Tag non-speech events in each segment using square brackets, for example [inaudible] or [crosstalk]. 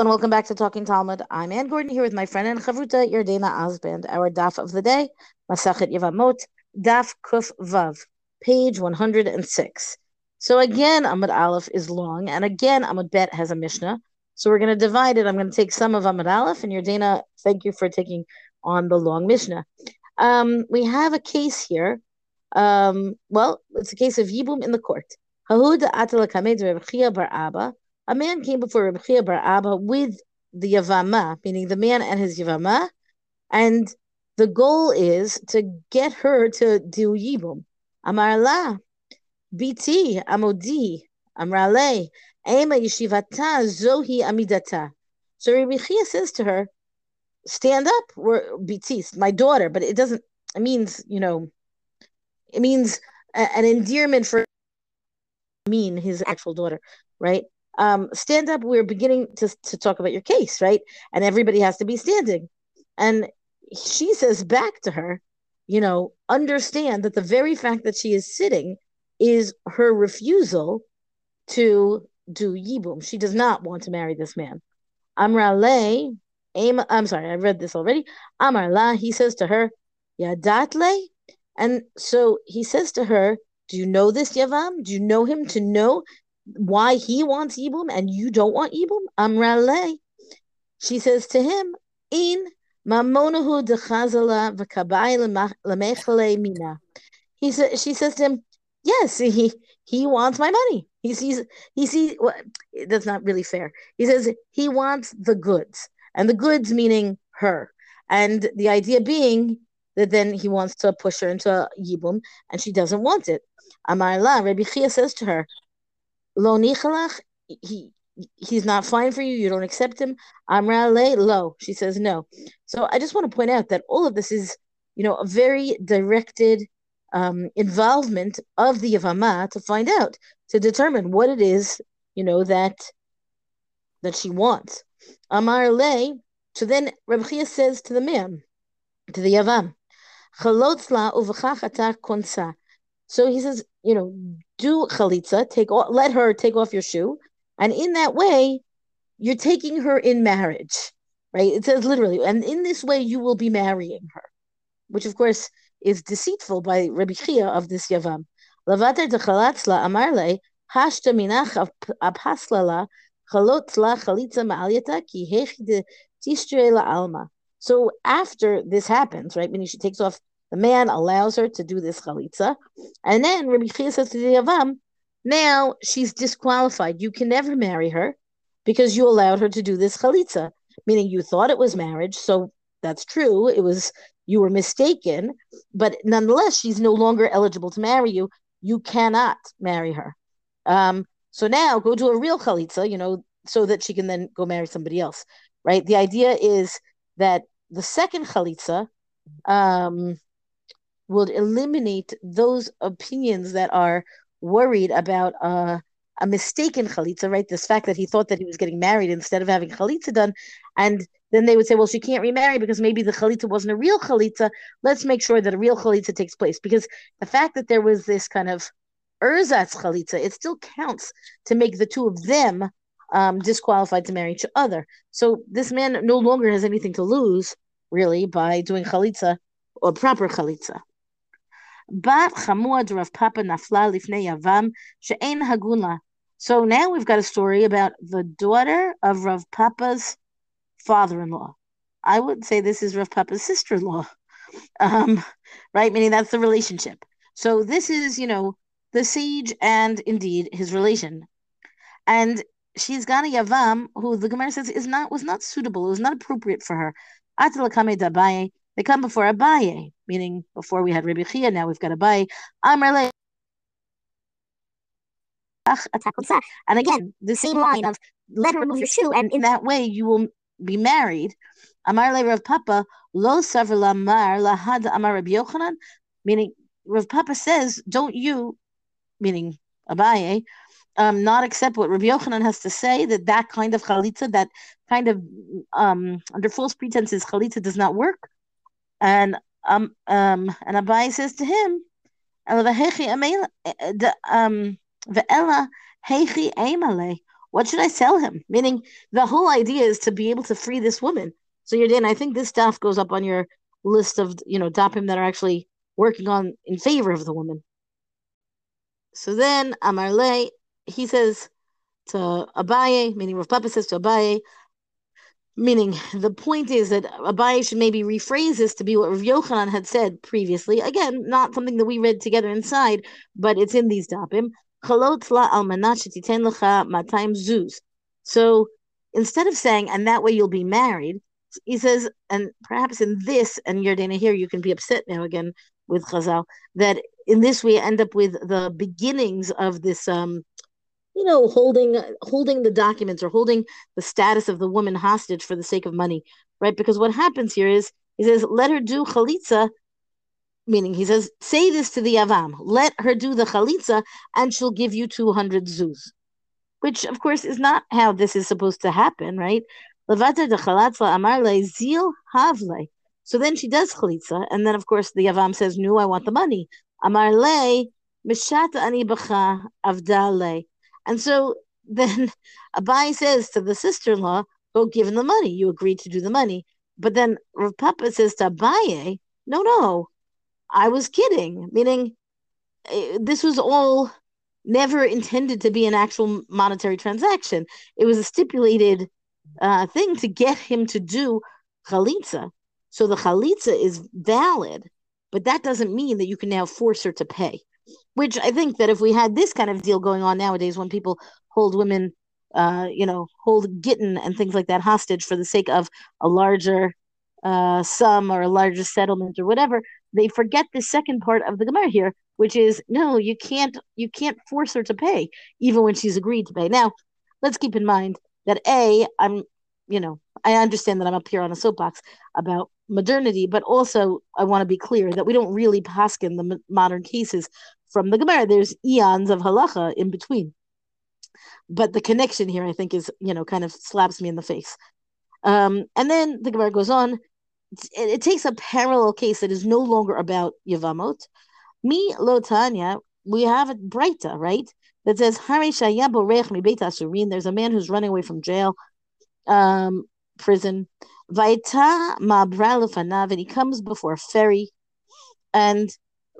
And welcome back to Talking Talmud. I'm Ann Gordon here with my friend and chavruta Yardena Osband. Our daf of the day, Masachet Yevamot, daf Kuf Vav, page 106. So again, Amud Aleph is long, and again, Amud Bet has a Mishnah. So we're going to divide it. I'm going to take some of Amud Aleph, and Yardena, thank you for taking on the long Mishnah. Um, we have a case here. Um, well, it's a case of Yibum in the court. Hahud Atala Kamed Bar Abba a man came before Rabbi Chia Bar Abba with the Yavama, meaning the man and his Yavama, and the goal is to get her to do Yibum. Amar la, biti, amodi, amrale, ema yeshivata, zohi amidata. So Rabbi Chia says to her, stand up, we're biti, my daughter, but it doesn't, it means, you know, it means an endearment for mean his actual daughter, right? Um, stand up. We're beginning to, to talk about your case, right? And everybody has to be standing. And she says back to her, you know, understand that the very fact that she is sitting is her refusal to do yibum. She does not want to marry this man. Amra le, I'm sorry, I read this already. Amar la, he says to her, Yadat le, and so he says to her, Do you know this Yavam? Do you know him to know why he wants Yibum and you don't want Yibum? Amrale. She says to him, In mamonahu dechazala v'kabai lemechale mina. He says, she says to him, Yes, he he wants my money. He sees he sees well, that's not really fair. He says he wants the goods, and the goods meaning her, and the idea being that then he wants to push her into yibum, and she doesn't want it. Amar la, Rabbi Chia says to her, Lo nichalach, he he's not fine for you, you don't accept him. Amra le lo. She says no. So I just want to point out that all of this is, you know, a very directed um, involvement of the Yavama to find out, to determine what it is, you know, that that she wants. Amar le. So then Rabbi Chia says to the man, to the Yavam, Chalotzla uvachach konsa. So he says, you know, do chalitza, take off, let her take off your shoe, and in that way, you're taking her in marriage, right? It says literally, and in this way, you will be marrying her, which of course is deceitful by Rabbi Chia of this Yavam. Lavater de chalatzla amarle hashta minach apaslala chalotzla chalitza ma'alyata ki la alma. So after this happens, right, meaning she takes off the man allows her to do this chalitza, and then Rabbi Chia says to the Yavam, now she's disqualified. You can never marry her because you allowed her to do this chalitza, meaning you thought it was marriage. So that's true. It was you were mistaken, but nonetheless, she's no longer eligible to marry you. You cannot marry her. Um, so now go to a real chalitza, you know, so that she can then go marry somebody else, right? The idea is that the second chalitza, um, will eliminate those opinions that are worried about uh, a mistaken chalitza, right? This fact that he thought that he was getting married instead of having chalitza done, and then they would say, well, she can't remarry because maybe the chalitza wasn't a real chalitza. Let's make sure that a real chalitza takes place because the fact that there was this kind of erzatz chalitza, it still counts to make the two of them um, disqualified to marry each other. So this man no longer has anything to lose, really, by doing chalitza or proper chalitza. Chamuad Rav Papa Nafla Lifnei Yavam She'en. So now we've got a story about the daughter of Rav Papa's father-in-law. I would say this is Rav Papa's sister-in-law, [laughs] um, right? Meaning that's the relationship. So this is, you know, the sage and indeed his relation, and she's got a yavam who the Gemara says is not was not suitable. It was not appropriate for her. They come before Abaye, meaning before we had Rabbi Chia, now we've got Abaye. Amrle. And again, the same line of let her remove your shoe, and in that way you will be married. Amar le Rav Papa lo savar lamar lahad amar Rabbi Yochanan, meaning Rav Papa says, don't you, meaning Abaye, um, not accept what Rabbi Yochanan has to say that that kind of chalitza, that kind of um, under false pretenses chalitza does not work. And um um and Abaye says to him, um, What should I sell him? Meaning the whole idea is to be able to free this woman. So Yarden, I think this stuff goes up on your list of you know dapim that are actually working on in favor of the woman. So then Amarle, he says to Abaye, meaning Rav Papa says to Abaye, meaning the point is that Abaye should maybe rephrase this to be what Rav Yochanan had said previously. Again, not something that we read together inside, but it's in these dapim. So instead of saying, and that way you'll be married, he says, and perhaps in this, and Yardena here, you can be upset now again with Chazal, that in this we end up with the beginnings of this um, you know, holding holding the documents or holding the status of the woman hostage for the sake of money, right? Because what happens here is he says, let her do chalitza, meaning he says, say this to the avam, let her do the chalitza, and she'll give you two hundred zuz, which of course is not how this is supposed to happen, right? So then she does chalitza, and then of course the avam says, "No, I want the money." Amarle mishat ani bacha avdale. And so then [laughs] Abaye says to the sister in law, Go give him the money. You agreed to do the money. But then Rav Papa says to Abaye, No, no, I was kidding. Meaning, eh, this was all never intended to be an actual monetary transaction. It was a stipulated uh, thing to get him to do chalitza. So the chalitza is valid, but that doesn't mean that you can now force her to pay. Which I think that if we had this kind of deal going on nowadays, when people hold women, uh, you know, hold gittin and things like that hostage for the sake of a larger uh, sum or a larger settlement or whatever, they forget the second part of the Gemara here, which is no, you can't you can't force her to pay even when she's agreed to pay. Now, let's keep in mind that a I'm you know I understand that I'm up here on a soapbox about modernity, but also I want to be clear that we don't really paskin the modern cases from the Gemara. There's eons of halacha in between. But the connection here, I think, is, you know, kind of slaps me in the face. Um, and then the Gemara goes on. It, it, takes a parallel case that is no longer about Yevamot. Mi lo tanya, we have a Breita, right? That says, There's a man who's running away from jail, um, prison. Vaita ma'bra and he comes before a ferry, and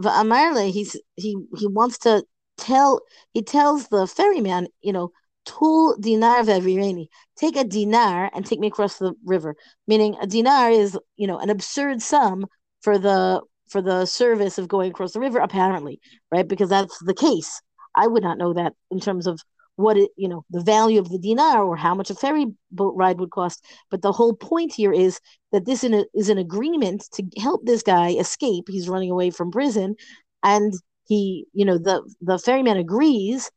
va'amarle, he's he he wants to tell. He tells the ferryman, you know, tul dinar ve'vireni, take a dinar and take me across the river. Meaning, a dinar is you know an absurd sum for the for the service of going across the river, apparently, right? Because that's the case. I would not know that in terms of what it you know the value of the dinar or how much a ferry boat ride would cost. But the whole point here is that this a, is an agreement to help this guy escape. He's running away from prison and he you know the the ferryman agrees.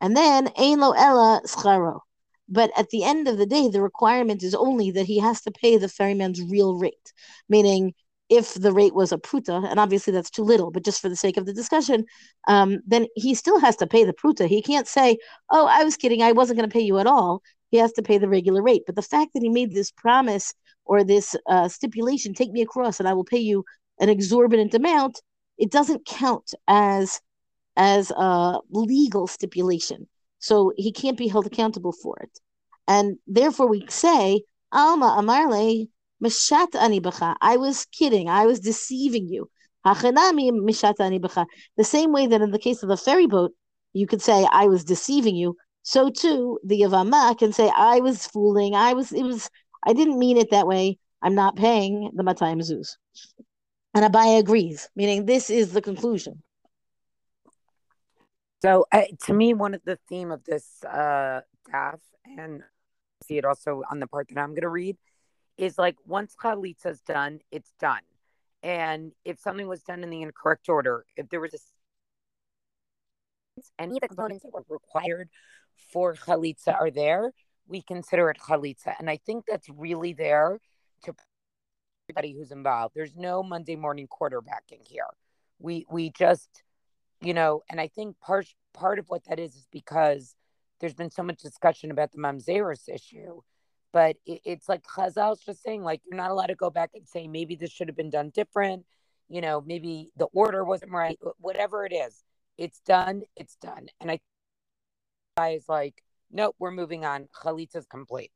And then ein lo ella scharo. But at the end of the day the requirement is only that he has to pay the ferryman's real rate meaning if the rate was a pruta, and obviously that's too little, but just for the sake of the discussion, um, then he still has to pay the pruta. He can't say, "Oh, I was kidding. I wasn't going to pay you at all." He has to pay the regular rate. But the fact that he made this promise or this uh, stipulation, "Take me across, and I will pay you an exorbitant amount," it doesn't count as as a legal stipulation. So he can't be held accountable for it, and therefore we say, "Alma amarle." Mishat ani I was kidding. I was deceiving you. Hachanami mishat ani The same way that in the case of the ferry boat, you could say I was deceiving you. So too, the Yavama can say I was fooling. I was. It was. I didn't mean it that way. I'm not paying the Matayim Zuz. And Abaye agrees, meaning this is the conclusion. So, uh, to me, one of the theme of this uh, daf, and see it also on the part that I'm going to read, is like once chalitza's done, it's done. And if something was done in the incorrect order, if there was a any of the components that were required for chalitza are there, we consider it chalitza. And I think that's really there to everybody who's involved. There's no Monday morning quarterbacking here. We we just, you know, and I think part part of what that is is because there's been so much discussion about the mamzeris issue but it, it's like Chazal's just saying, like, you're not allowed to go back and say, maybe this should have been done different. You know, maybe the order wasn't right. Whatever it is, it's done. It's done. And I is like, nope, we're moving on. Chalitza's complete.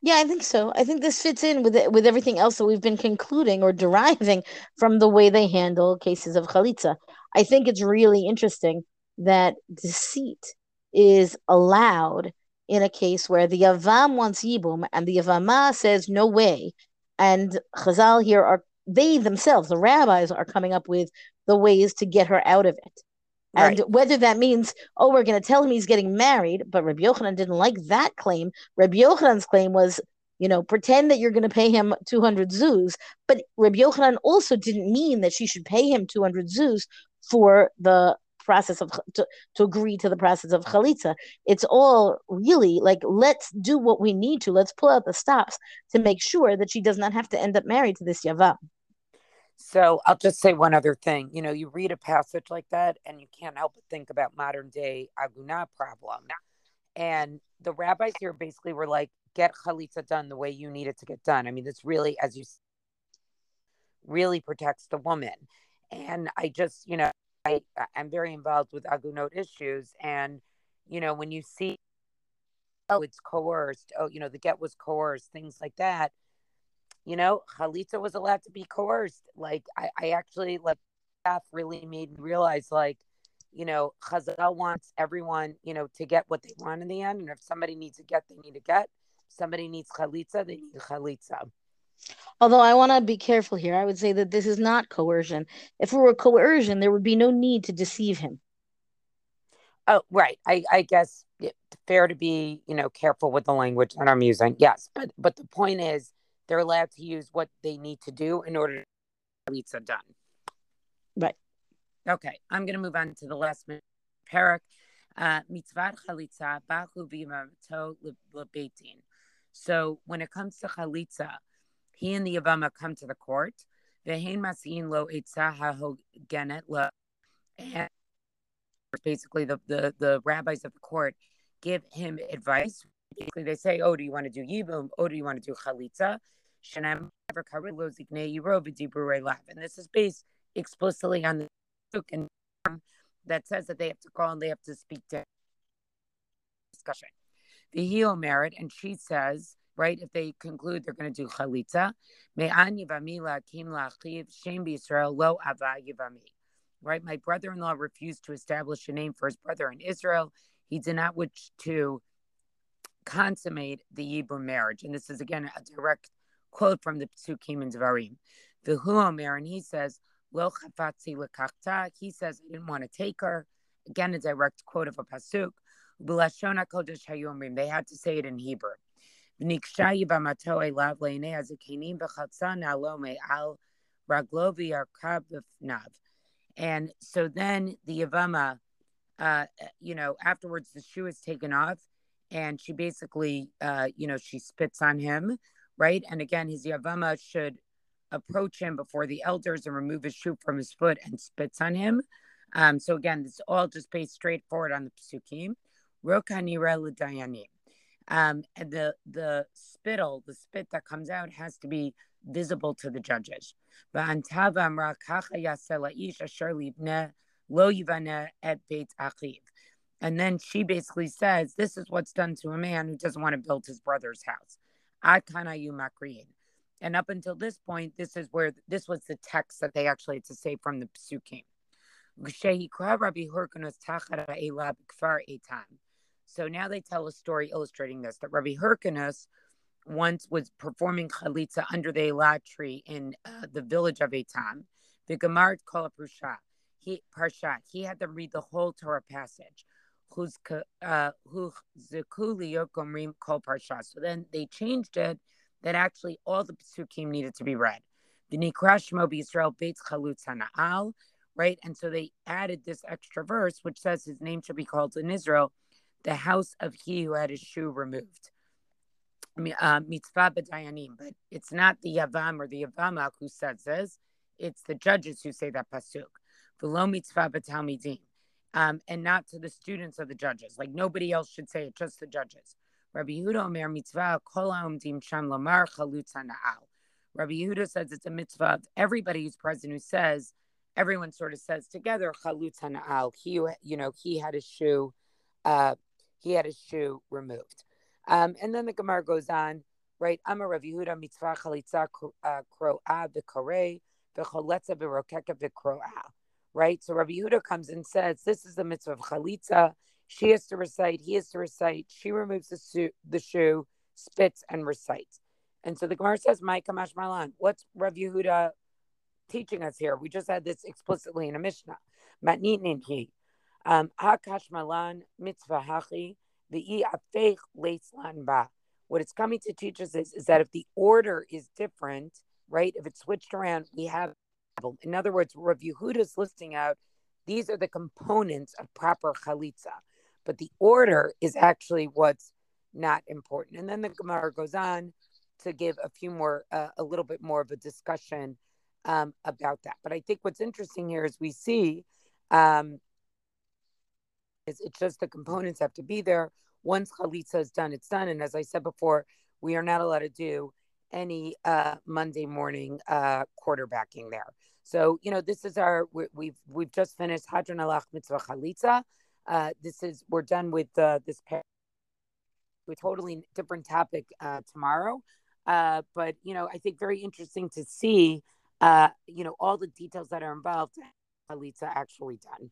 Yeah, I think so. I think this fits in with with everything else that we've been concluding or deriving from the way they handle cases of chalitza. I think it's really interesting that deceit is allowed in a case where the Yavam wants Yibum and the Yavama says no way. And Chazal here are they themselves, the rabbis, are coming up with the ways to get her out of it. And right. whether that means, oh, we're going to tell him he's getting married, but Rabbi Yochanan didn't like that claim. Rabbi Yochanan's claim was, you know, pretend that you're going to pay him 200 zuz. But Rabbi Yochanan also didn't mean that she should pay him 200 zuz for the process of to, to agree to the process of chalitza. It's all really like let's do what we need to. Let's pull out the stops to make sure that she does not have to end up married to this yavam. So I'll just say one other thing. You know, you read a passage like that and you can't help but think about modern day aguna problem. And the rabbis here basically were like, get chalitza done the way you need it to get done. I mean, this really, as you really protects the woman. And I just, you know, I I'm very involved with agunot issues, and you know, when you see, oh, it's coerced. Oh, you know, the get was coerced. Things like that you know, Chalitza was allowed to be coerced. Like I, I actually like staff really made me realize like, you know, Chazal wants everyone, you know, to get what they want in the end. And if somebody needs to get, they need to get. If somebody needs Chalitza, they need Chalitza. Although I want to be careful here, I would say that this is not coercion. If it were coercion, there would be no need to deceive him. Oh, right. I, I guess it's fair to be, you know, careful with the language that I'm using. Yes, but but the point is, they're allowed to use what they need to do in order to get pizza done. Right. Okay, I'm going to move on to the last parak. Uh, mitzvah mitzvat chalitza bachu v'yimato lebetin. So when it comes to chalitza, he and the Yavama come to the court. And basically, the, the, the rabbis of the court give him advice basically they say, oh, do you want to do yibum? Oh, do you want to do chalitza? And this is based explicitly on the that says that they have to call and they have to speak to discussion. The heel merit, and she says, right, if they conclude they're going to do chalitza, lo ava Right, my brother-in-law refused to establish a name for his brother in Israel. He did not wish to consummate the Yibum marriage. And this is again a direct quote from the Psukim and Dvarim. The Omer, and he says, Lo chafatzi lekachta. He says, I didn't want to take her. Again, a direct quote of a pasuk. They had to say it in Hebrew. And so then the Yavama, uh, you know, afterwards the shoe is taken off and she basically, uh, you know, she spits on him, right? And again, his Yavama should approach him before the elders and remove his shoe from his foot and spits on him. Um, so again, it's all just based straightforward on the psukim. Rokanira. Um, and the the spittle, the spit that comes out, has to be visible to the judges. And then she basically says, This is what's done to a man who doesn't want to build his brother's house. And up until this point, this is where this was the text that they actually had to say from the psukim. So now they tell a story illustrating this that Rabbi Hyrcanus once was performing chalitza under the elat tree in uh, the village of Etam. The Gemara called He parsha. He had them read the whole Torah passage. Who's uh, so then they changed it that actually all the psukim needed to be read. The Nikrashmo Israel Beitz Chalutz Hana'al, right? And so they added this extra verse, which says his name should be called in Israel, the house of he who had his shoe removed. Uh, mitzvah b'dayanim, but it's not the Yavam or the Yavama who says this. It's the judges who say that pasuk. V'lo mitzvah b'talmidim um, and not to the students of the judges. Like nobody else should say it, just the judges. Rabbi Yehuda Omer mitzvah kol dim sham lamar. Rabbi Yehuda says it's a mitzvah of everybody who's present who says, everyone sort of says together chalutz na'al. He, you know, he had a shoe uh, he had his shoe removed. Um, and then the Gemara goes on, right? I'm a Rav Yehuda mitzvah chalitza kroa v'korei v'choletza v'rokeka v'kroa. Right? So Rabbi Yehuda comes and says, this is the mitzvah of chalitza. She has to recite, he has to recite. She removes the, shoe, the shoe, spits, and recites. And so the Gemara says, Micah Malan, what's Rav Yehuda teaching us here? We just had this explicitly in a Mishnah. Matnitnin he. Um, Malan mitzvah hachi ba. What it's coming to teach us is, is that if the order is different, right? If it's switched around, we have. In other words, Rav Yehuda is listing out these are the components of proper chalitza, but the order is actually what's not important. And then the Gemara goes on to give a few more, uh, a little bit more of a discussion um, about that. But I think what's interesting here is we see um, it's just the components have to be there. Once chalitza is done, it's done. And as I said before, we are not allowed to do any uh, Monday morning uh, quarterbacking there. So you know, this is our we, we've we've just finished Hadran Alach Mitzvah Chalitza. Uh, this is we're done with uh, this pair. A totally different topic uh, tomorrow, uh, but you know, I think very interesting to see uh, you know all the details that are involved. Chalitza actually done.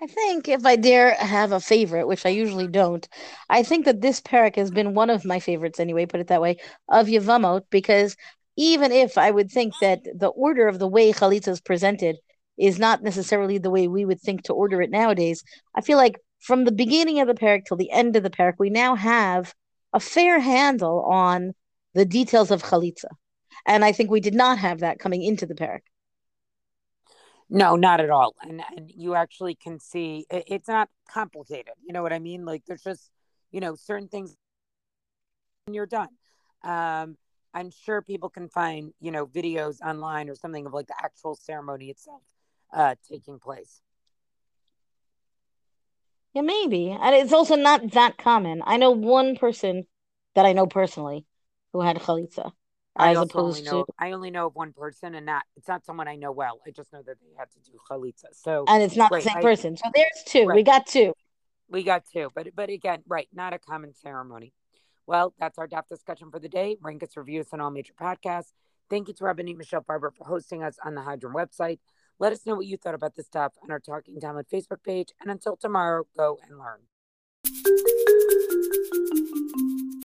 I think if I dare have a favorite, which I usually don't, I think that this parak has been one of my favorites anyway, put it that way, of Yevamot, because even if I would think that the order of the way Chalitza is presented is not necessarily the way we would think to order it nowadays, I feel like from the beginning of the parak till the end of the parak, we now have a fair handle on the details of Chalitza. And I think we did not have that coming into the parak. No, not at all. And and you actually can see it, it's not complicated. You know what I mean? Like there's just, you know, certain things and you're done. Um I'm sure people can find, you know, videos online or something of like the actual ceremony itself uh taking place. Yeah, maybe. And it's also not that common. I know one person that I know personally who had chalitza. I only know to... I only know of one person, and not it's not someone I know well. I just know that they had to do chalitza. So and it's not the same I, person. So there's two. Right. We got two. We got two, but but again, right, not a common ceremony. Well, that's our DAF discussion for the day. Rank us reviews on all major podcasts. Thank you to Rabbi Michelle Farber for hosting us on the Hadran website. Let us know what you thought about this stuff on our Talking Talmud Facebook page. And until tomorrow, go and learn.